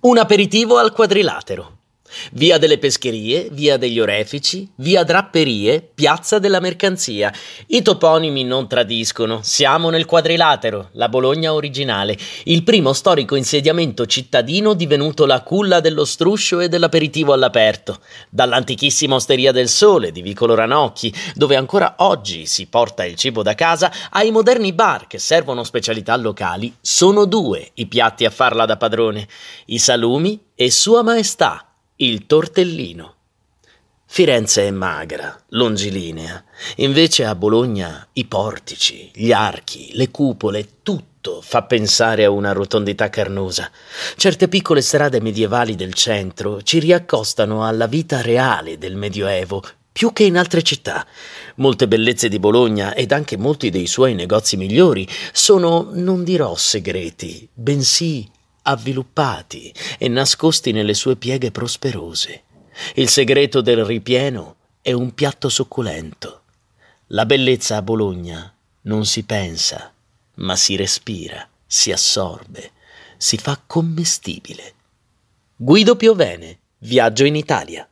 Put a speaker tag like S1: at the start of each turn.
S1: Un aperitivo al quadrilatero. Via delle Pescherie, via degli Orefici, via Drapperie, piazza della Mercanzia. I toponimi non tradiscono. Siamo nel quadrilatero, la Bologna originale, il primo storico insediamento cittadino divenuto la culla dello struscio e dell'aperitivo all'aperto. Dall'antichissima Osteria del Sole di Vicolo Ranocchi, dove ancora oggi si porta il cibo da casa, ai moderni bar che servono specialità locali, sono due i piatti a farla da padrone: i salumi e Sua Maestà il tortellino. Firenze è magra, longilinea, invece a Bologna i portici, gli archi, le cupole, tutto fa pensare a una rotondità carnosa. Certe piccole strade medievali del centro ci riaccostano alla vita reale del Medioevo, più che in altre città. Molte bellezze di Bologna ed anche molti dei suoi negozi migliori sono, non dirò segreti, bensì avviluppati e nascosti nelle sue pieghe prosperose. Il segreto del ripieno è un piatto succulento. La bellezza a Bologna non si pensa, ma si respira, si assorbe, si fa commestibile. Guido Piovene, Viaggio in Italia.